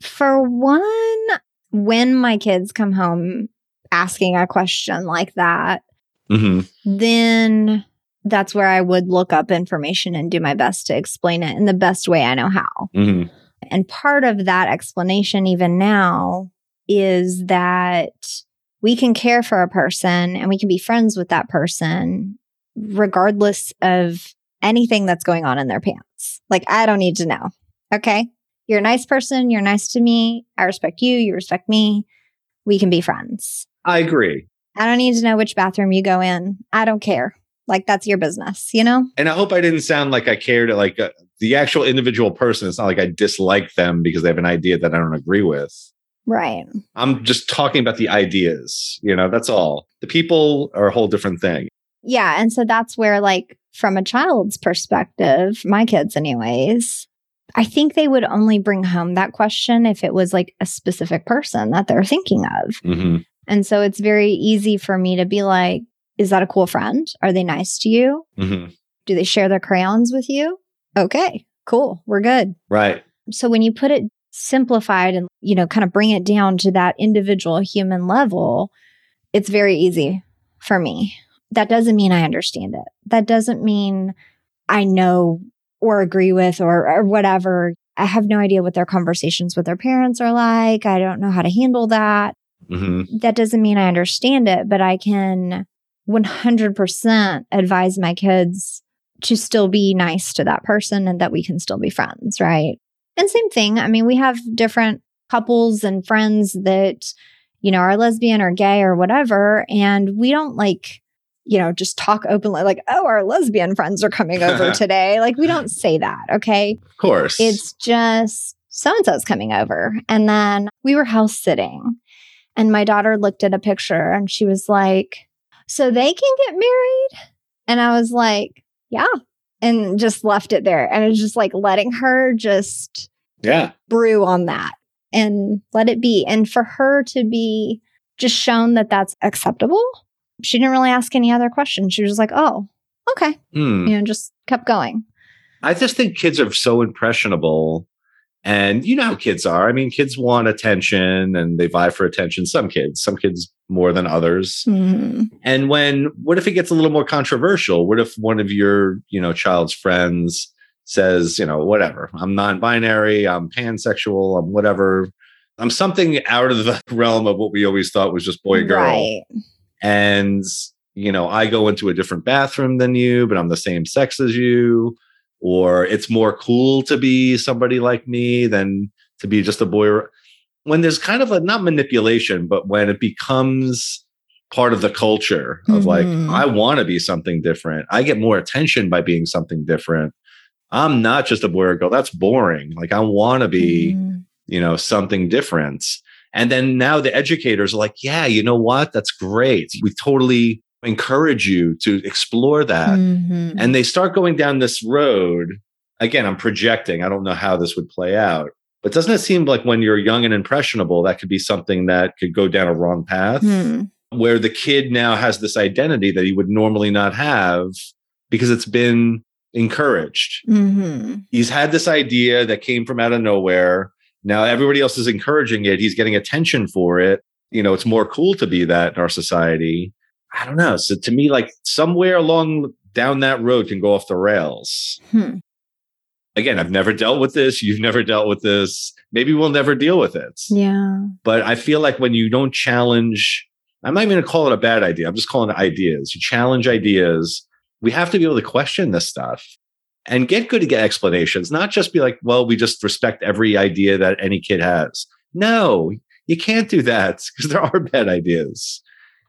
For one, when my kids come home asking a question like that, hmm then that's where I would look up information and do my best to explain it in the best way I know how. hmm And part of that explanation, even now, is that we can care for a person and we can be friends with that person regardless of anything that's going on in their pants. Like, I don't need to know. Okay. You're a nice person. You're nice to me. I respect you. You respect me. We can be friends. I agree. I don't need to know which bathroom you go in. I don't care. Like, that's your business, you know? And I hope I didn't sound like I cared like uh, the actual individual person. It's not like I dislike them because they have an idea that I don't agree with. Right. I'm just talking about the ideas, you know, that's all. The people are a whole different thing. Yeah. And so that's where, like, from a child's perspective, my kids, anyways, I think they would only bring home that question if it was like a specific person that they're thinking of. hmm And so it's very easy for me to be like, is that a cool friend? Are they nice to you? hmm Do they share their crayons with you? Okay, cool. We're good. Right. So when you put it simplified and, you know, kind of bring it down to that individual human level, it's very easy for me. That doesn't mean I understand it. That doesn't mean I know or agree with or, or whatever. I have no idea what their conversations with their parents are like. I don't know how to handle that. hmm That doesn't mean I understand it, but I can 100% advise my kids to still be nice to that person and that we can still be friends, right? And same thing. I mean, we have different couples and friends that, you know, are lesbian or gay or whatever. And we don't like, you know, just talk openly like, oh, our lesbian friends are coming over today. Like, we don't say that. Okay. Of course. It's just so and so's coming over. And then we were house sitting, and my daughter looked at a picture and she was like, So they can get married? And I was like, Yeah. And just left it there. And it's just like letting her just yeah. brew on that and let it be. And for her to be just shown that that's acceptable, she didn't really ask any other questions. She was just like, Oh, okay. Hmm. You know, just kept going. I just think kids are so impressionable. And you know how kids are. I mean, kids want attention and they vie for attention. Some kids, some kids more than others. Mhm. And when, what if it gets a little more controversial? What if one of your, you know, child's friends says, you know, whatever, I'm non binary, I'm pansexual, I'm whatever. I'm something out of the realm of what we always thought was just boy girl. Right. And, you know, I go into a different bathroom than you, but I'm the same sex as you. Or it's more cool to be somebody like me than to be just a boy. When there's kind of a not manipulation, but when it becomes part of the culture of like, Mhm. I want to be something different. I get more attention by being something different. I'm not just a boy or girl. That's boring. Like I want to be Mhm. you know, something different. And then now the educators are like, yeah, you know what? That's great. We totally encourage you to explore that. Mhm. And they start going down this road. Again, I'm projecting. I don't know how this would play out. But doesn't it seem like when you're young and impressionable, that could be something that could go down a wrong path? Hmm. Where the kid now has this identity that he would normally not have because it's been encouraged Mhm. he's had this idea that came from out of nowhere. Now everybody else is encouraging it. He's getting attention for it. You know, it's more cool to be that in our society. I don't know. So to me, like somewhere along down that road can go off the rails. Hmm. Again, I've never dealt with this. You've never dealt with this. Maybe we'll never deal with it. Yeah. But I feel like when you don't challenge, I'm not even going to call it a bad idea. I'm just calling it ideas. You challenge ideas. We have to be able to question this stuff and get good to get explanations, not just be like, well, we just respect every idea that any kid has. No, you can't do that because there are bad ideas.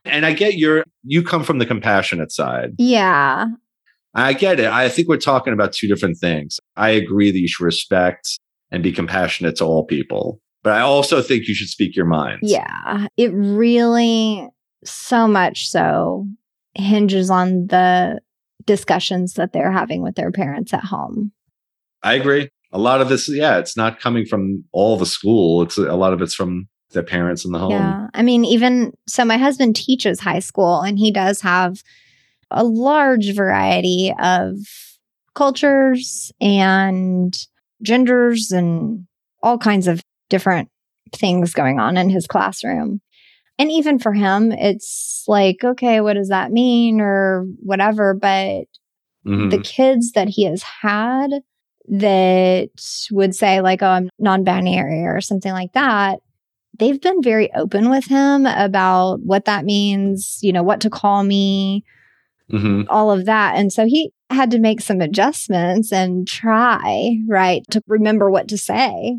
And I get your, you come from the compassionate side. Yeah. I get it. I think we're talking about two different things. I agree that you should respect and be compassionate to all people, but I also think you should speak your mind. Yeah. It really, so much so, hinges on the discussions that they're having with their parents at home. I agree. A lot of this, yeah, it's not coming from all the school. It's a lot of it's from their parents in the home. Yeah. I mean, even so, my husband teaches high school and he does have a large variety of cultures and genders and all kinds of different things going on in his classroom. And even for him, it's like, okay, what does that mean or whatever? But Mhm. the kids that he has had that would say like oh i'm non-binary or something like that they've been very open with him about what that means you know what to call me Mhm. all of that and so he had to make some adjustments and try right to remember what to say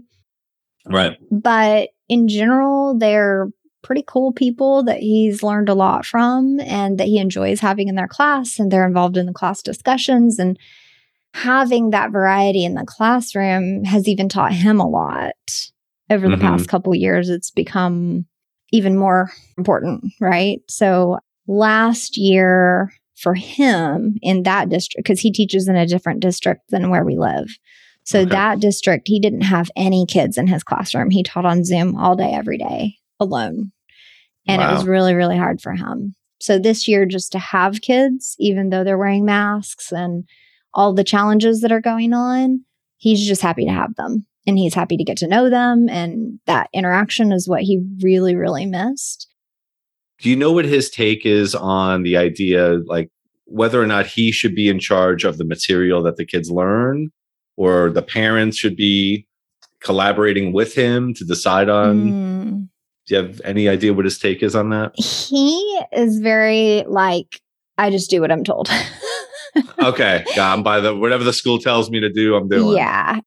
Right. but in general they're pretty cool people that he's learned a lot from and that he enjoys having in their class and they're involved in the class discussions and having that variety in the classroom has even taught him a lot over the Mhm. past couple years it's become even more important right? So last year for him in that district because he teaches in a different district than where we live. So Okay. that district he didn't have any kids in his classroom. He taught on zoom all day every day alone. And it was really really hard for him. So this year just to have kids even though they're wearing masks and all the challenges that are going on he's just happy to have them and he's happy to get to know them and that interaction is what he really really missed Do you know what his take is on the idea, like whether or not he should be in charge of the material that the kids learn, or the parents should be collaborating with him to decide on? Mm. Do you have any idea what his take is on that? he is very like i just do what i'm told Okay, yeah, I'm by the whatever the school tells me to do, I'm doing. yeah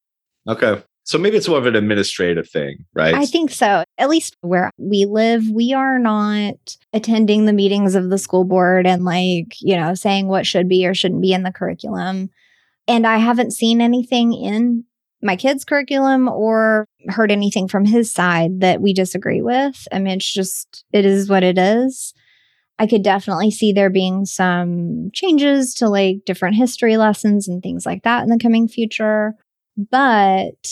Okay. So maybe it's more of an administrative thing, right? I think so. At least where we live, we are not attending the meetings of the school board and like, you know, saying what should be or shouldn't be in the curriculum. And I haven't seen anything in my kids' curriculum or heard anything from his side that we disagree with. I mean, it's just, it is what it is. I could definitely see there being some changes to like different history lessons and things like that in the coming future. But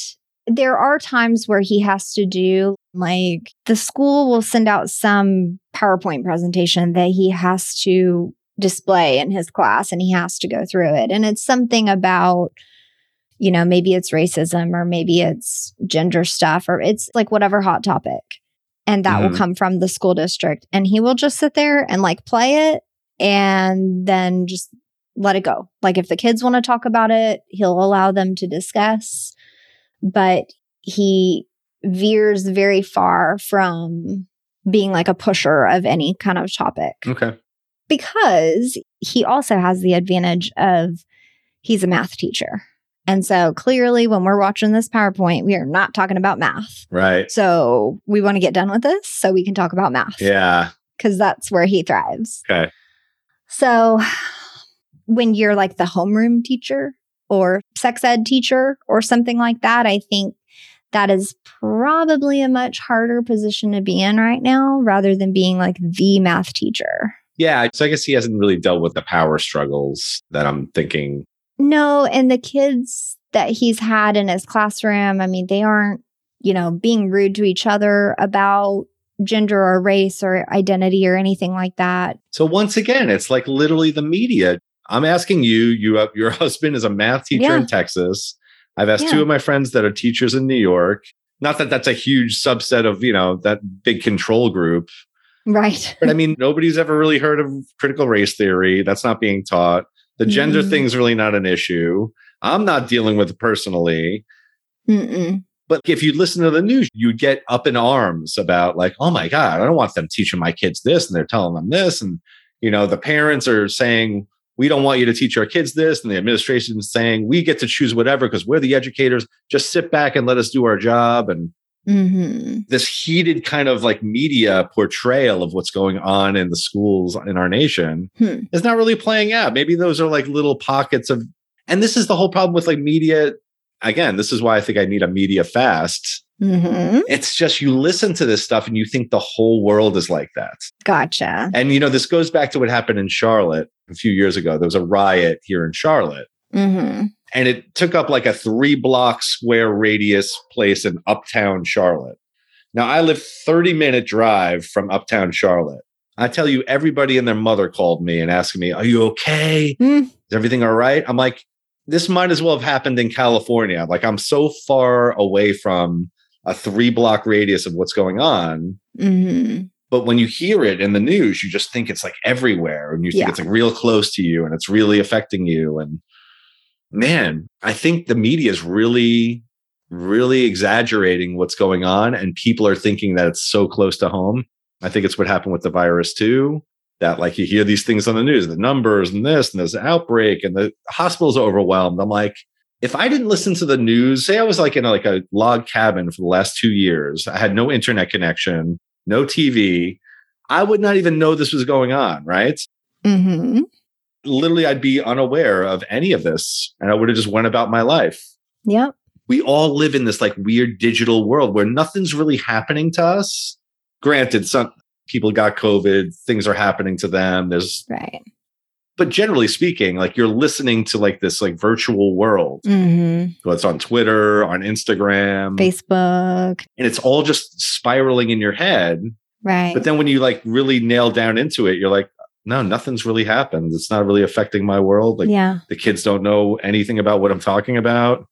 there are times where he has to do like the school will send out some PowerPoint presentation that he has to display in his class and he has to go through it. And it's something about, you know, maybe it's racism or maybe it's gender stuff or it's like whatever hot topic. And that will Mhm. come from the school district. And he will just sit there and like play it and then just let it go. Like if the kids want to talk about it, he'll allow them to discuss but he veers very far from being like a pusher of any kind of topic Okay. because he also has the advantage of he's a math teacher. And so clearly, when we're watching this PowerPoint, we are not talking about math. Right. So we want to get done with this so we can talk about math Yeah. because that's where he thrives. Okay. So when you're like the homeroom teacher or sex ed teacher or something like that, I think that is probably a much harder position to be in right now rather than being like the math teacher. Yeah. So I guess he hasn't really dealt with the power struggles that I'm thinking. No, and the kids that he's had in his classroom, I mean, they aren't, you know, being rude to each other about gender or race or identity or anything like that. So once again, it's like literally the media. I'm asking you, you your husband is a math teacher Yeah. in Texas. I've asked Yeah. two of my friends that are teachers in New York. Not that that's a huge subset of, you know, that big control group, Right. but I mean, nobody's ever really heard of critical race theory. That's not being taught. The gender Mhm. thing's really not an issue. I'm not dealing with it personally. Mm-mm. But if you listen to the news, you get up in arms about like, oh my God, I don't want them teaching my kids this. And they're telling them this. And, you know, the parents are saying, we don't want you to teach our kids this. And the administration is saying, we get to choose whatever because we're the educators. Just sit back and let us do our job. And hmm this heated kind of like media portrayal of what's going on in the schools in our nation Hmm. is not really playing out. Maybe those are like little pockets of, and this is the whole problem with like media. Again, this is why I think I need a media fast. Hmm It's just you listen to this stuff and you think the whole world is like that. Gotcha. And you know, this goes back to what happened in Charlotte a few years ago. There was a riot here in Charlotte. hmm and it took up like a three block square radius place in uptown Charlotte. Now, I live 30 minute drive from uptown Charlotte. I tell you, everybody and their mother called me and asked me, Are you okay? Mm. Is everything all right? I'm like, This might as well have happened in California. Like, I'm so far away from a three block radius of what's going on. hmm But when you hear it in the news, you just think it's like everywhere and you think Yeah. it's like real close to you and it's really affecting you. And man, I think the media is really, really exaggerating what's going on. And people are thinking that it's so close to home. I think it's what happened with the virus too. That like you hear these things on the news, the numbers and this, and there's an outbreak, and the hospital's overwhelmed. I'm like, if I didn't listen to the news, say I was like in a, like a log cabin for the last two years, I had no internet connection, no TV, I would not even know this was going on, right? Mm-hmm. Literally, I'd be unaware of any of this, and I would have just went about my life. Yep. We all live in this like weird digital world where nothing's really happening to us. Granted, some people got COVID, things are happening to them. There's, Right. But generally speaking, like you're listening to like this like virtual world. hmm What's on Twitter, on Instagram, Facebook. and it's all just spiraling in your head. Right. But then when you like really nail down into it, you're like, no, nothing's really happened. It's not really affecting my world. Like yeah. the kids don't know anything about what I'm talking about.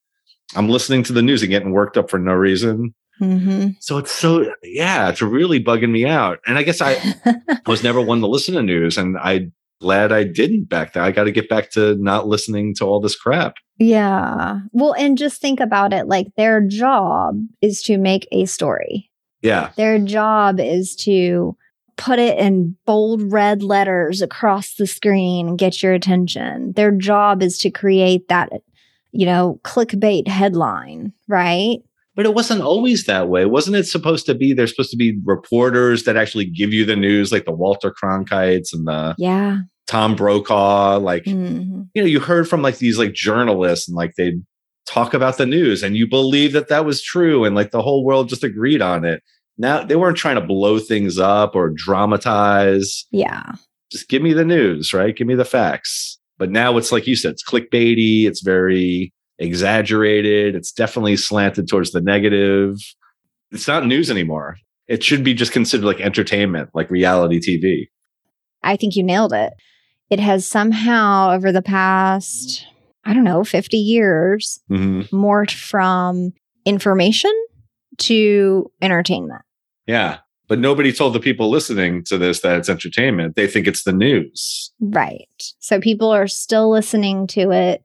I'm listening to the news and getting worked up for no reason. hmm So it's so yeah, it's really bugging me out. And I guess I, I was never one to listen to news, and I glad I didn't back then. I got to get back to not listening to all this crap. yeah. Well, and just think about it like their job is to make a story. Yeah, Their job is to put it in bold red letters across the screen and get your attention. Their job is to create that, you know, clickbait headline, right? but it wasn't always that way. Wasn't it supposed to be? There's supposed to be reporters that actually give you the news, like the Walter Cronkites and the Yeah. Tom Brokaw. Like Mhm. you know, you heard from like these like journalists and like they'd talk about the news and you believe that that was true and like the whole world just agreed on it. Now they weren't trying to blow things up or dramatize. Yeah. Just give me the news, right? Give me the facts. But now it's like you said, it's clickbaity. It's very exaggerated. It's definitely slanted towards the negative. It's not news anymore. It should be just considered like entertainment, like reality TV. I think you nailed it. It has somehow, over the past, I don't know, 50 years, Mhm. morphed from information to entertainment. Yeah. But nobody told the people listening to this that it's entertainment. They think it's the news, Right. So people are still listening to it,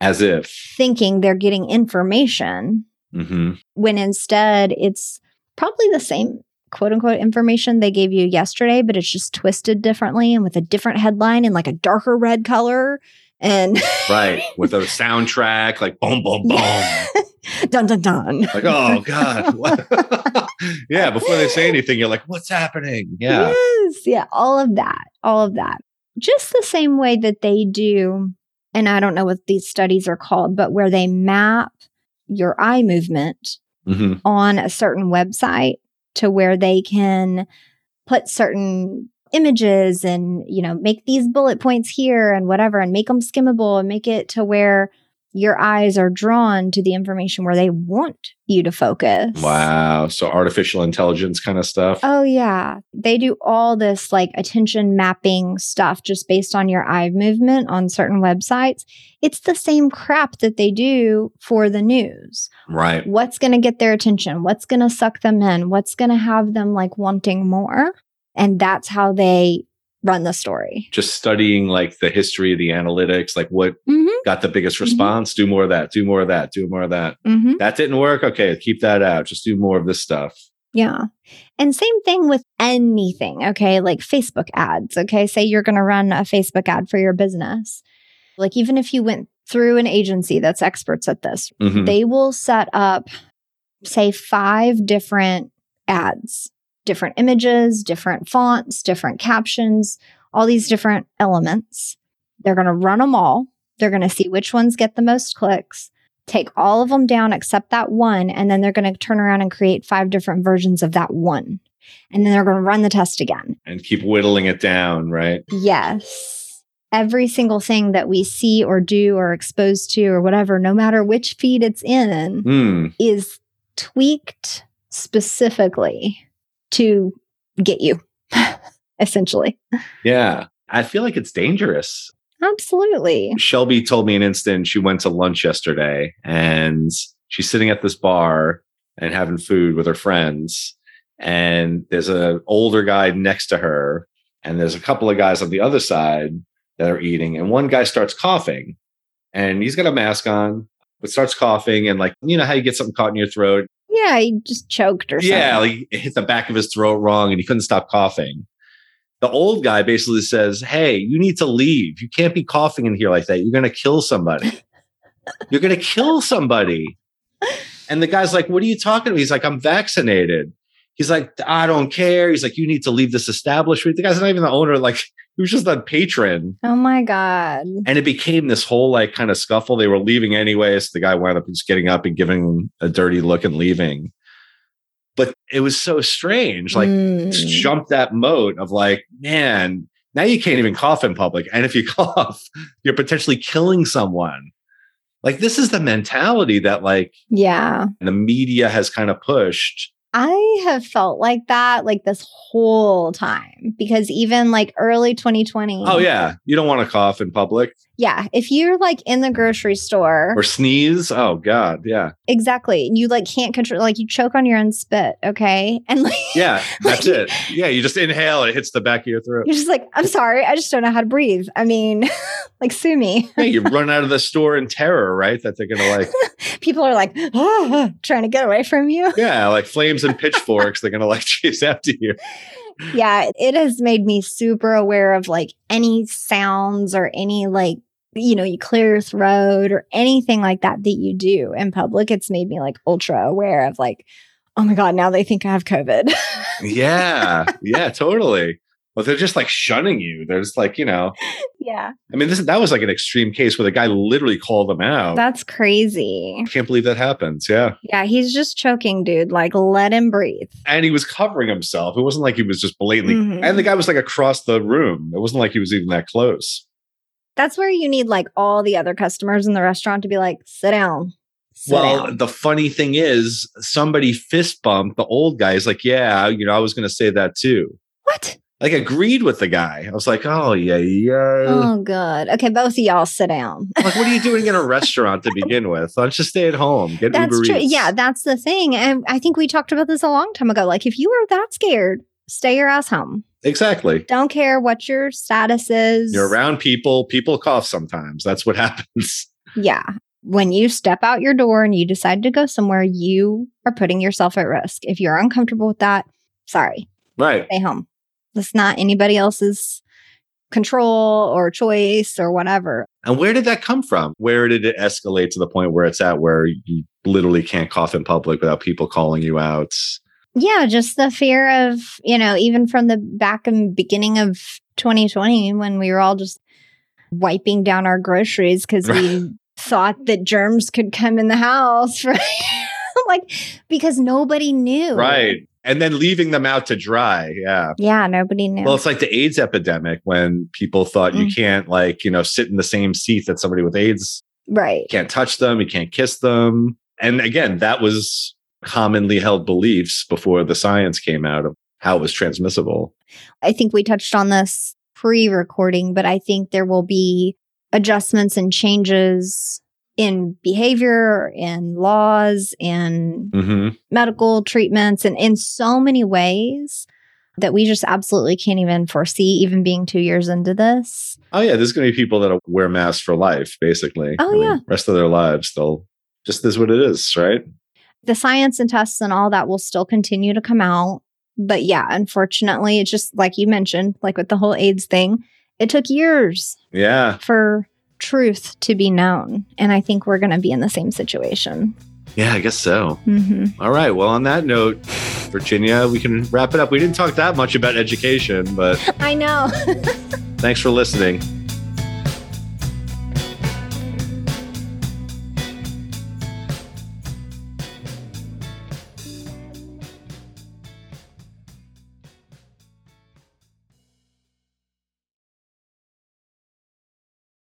as if. thinking they're getting information hmm when instead it's probably the same quote unquote information they gave you yesterday, but it's just twisted differently and with a different headline and like a darker red color. And Right. With a soundtrack, like boom, boom, boom. dun dun dun. like, oh God. yeah. Before they say anything, you're like, what's happening? Yeah. Yes. Yeah. All of that. All of that. Just the same way that they do, and I don't know what these studies are called, but where they map your eye movement hmm on a certain website to where they can put certain images and you know make these bullet points here and whatever and make them skimmable and make it to where your eyes are drawn to the information where they want you to focus. Wow. So artificial intelligence kind of stuff. Oh yeah, they do all this like attention mapping stuff just based on your eye movement on certain websites. It's the same crap that they do for the news right. what's going to get their attention what's going to suck them in what's going to have them like wanting more and that's how they run the story Just studying like the history of the analytics, like what mm-hmm. got the biggest response, do more of that, do more of that, do more of that. Mm-hmm. That didn't work. Okay, keep that out. Just do more of this stuff. yeah and same thing with anything okay like facebook ads okay say you're going to run a facebook ad for your business like even if you went through an agency that's experts at this Mhm. they will set up say five different ads different images different fonts different captions all these different elements they're going to run them all they're going to see which ones get the most clicks take all of them down except that one and then they're going to turn around and create five different versions of that one and then they're going to run the test again And keep whittling it down, right? Yes. Every single thing that we see or do or exposed to or whatever, no matter which feed it's in, Hmm. is tweaked specifically to get you, essentially. Yeah. I feel like it's dangerous. Absolutely. Shelby told me an instant she went to lunch yesterday and she's sitting at this bar and having food with her friends. And there's an older guy next to her, and there's a couple of guys on the other side that are eating. And one guy starts coughing, and he's got a mask on, but starts coughing. And like, you know how you get something caught in your throat? Yeah, he just choked or something. Yeah, like it hit the back of his throat wrong and he couldn't stop coughing. The old guy basically says, Hey, you need to leave. You can't be coughing in here like that. You're going to kill somebody. You're going to kill somebody. And the guy's like, What are you talking about? He's like, I'm vaccinated. He's like, I don't care. He's like, You need to leave this establishment. The guy's not even the owner. Like, he was just a patron. Oh my God. And it became this whole like kind of scuffle. They were leaving anyway. So the guy wound up just getting up and giving a dirty look and leaving. But it was so strange. Like, Mm. jump that moat of like, man, now you can't even cough in public. And if you cough, you're potentially killing someone. Like, this is the mentality that like yeah. the media has kind of pushed. I have felt like that like this whole time because even like early 2020. Oh, yeah. You don't want to cough in public Yeah. If you're like in the grocery store, or sneeze. Oh, God. Yeah. exactly. And you like can't control, like you choke on your own spit. Okay. And like, Yeah. That's Like- it. Yeah. You just inhale, it hits the back of your throat. you're just like, I'm sorry. I just don't know how to breathe. I mean, like, sue me. Yeah, you run out of the store in terror, right? That they're going to like, People are like, "Ah," trying to get away from you. yeah, like flames and pitchforks. They're going to like chase after you. yeah. It has made me super aware of like any sounds or any like, you know, you clear your throat or anything like that that you do in public. It's made me like ultra aware of like, oh my God, now they think I have COVID. Yeah. Yeah, totally. Well, they're just like shunning you. They're just like, you know, yeah. I mean, this that was like an extreme case where the guy literally called them out. That's crazy. I can't believe that happens. Yeah. Yeah, he's just choking, dude. Like, let him breathe. And he was covering himself. It wasn't like he was just blatantly, Mhm. and the guy was like across the room. It wasn't like he was even that close. That's where you need like all the other customers in the restaurant to be like, sit down. Sit well, down. the funny thing is, somebody fist bumped the old guy. He's like, yeah, you know, I was going to say that too. what? Like, agreed with the guy. I was like, oh, yeah, yeah. Oh, good. Okay, both of y'all sit down. Like, what are you doing in a restaurant to begin with? Let's just stay at home. Get That's Uber true. Eats. Yeah, that's the thing. And I think we talked about this a long time ago. Like, if you are that scared, stay your ass home. Exactly. Don't care what your status is. You're around people. People cough sometimes. That's what happens. Yeah. when you step out your door and you decide to go somewhere, you are putting yourself at risk. If you're uncomfortable with that, sorry, Right. stay home. That's not anybody else's control or choice or whatever. And where did that come from? Where did it escalate to the point where it's at where you literally can't cough in public without people calling you out? Yeah, just the fear of, you know, even from the back and beginning of 2020 when we were all just wiping down our groceries because we thought that germs could come in the house, right? like, because nobody knew. Right. And then leaving them out to dry. Yeah. Yeah, nobody knew. Well, it's like the AIDS epidemic when people thought you Mm. can't, like, you know, sit in the same seat that somebody with AIDS right. you can't touch them, you can't kiss them. And again, that was commonly held beliefs before the science came out of how it was transmissible. I think we touched on this pre recording, but I think there will be adjustments and changes in behavior, in laws, in hmm medical treatments, and in so many ways that we just absolutely can't even foresee, even being two years into this. Oh yeah, there's going to be people that'll wear masks for life, basically. Oh, I mean, yeah. rest of their lives, they'll just is what it is, right? The science and tests and all that will still continue to come out. But yeah, unfortunately, it's just like you mentioned, like with the whole AIDS thing, it took years Yeah, for truth to be known. And I think we're going to be in the same situation. yeah, I guess so. Mm-hmm. All right. Well, on that note, Virginia, we can wrap it up. We didn't talk that much about education, but I know. thanks for listening.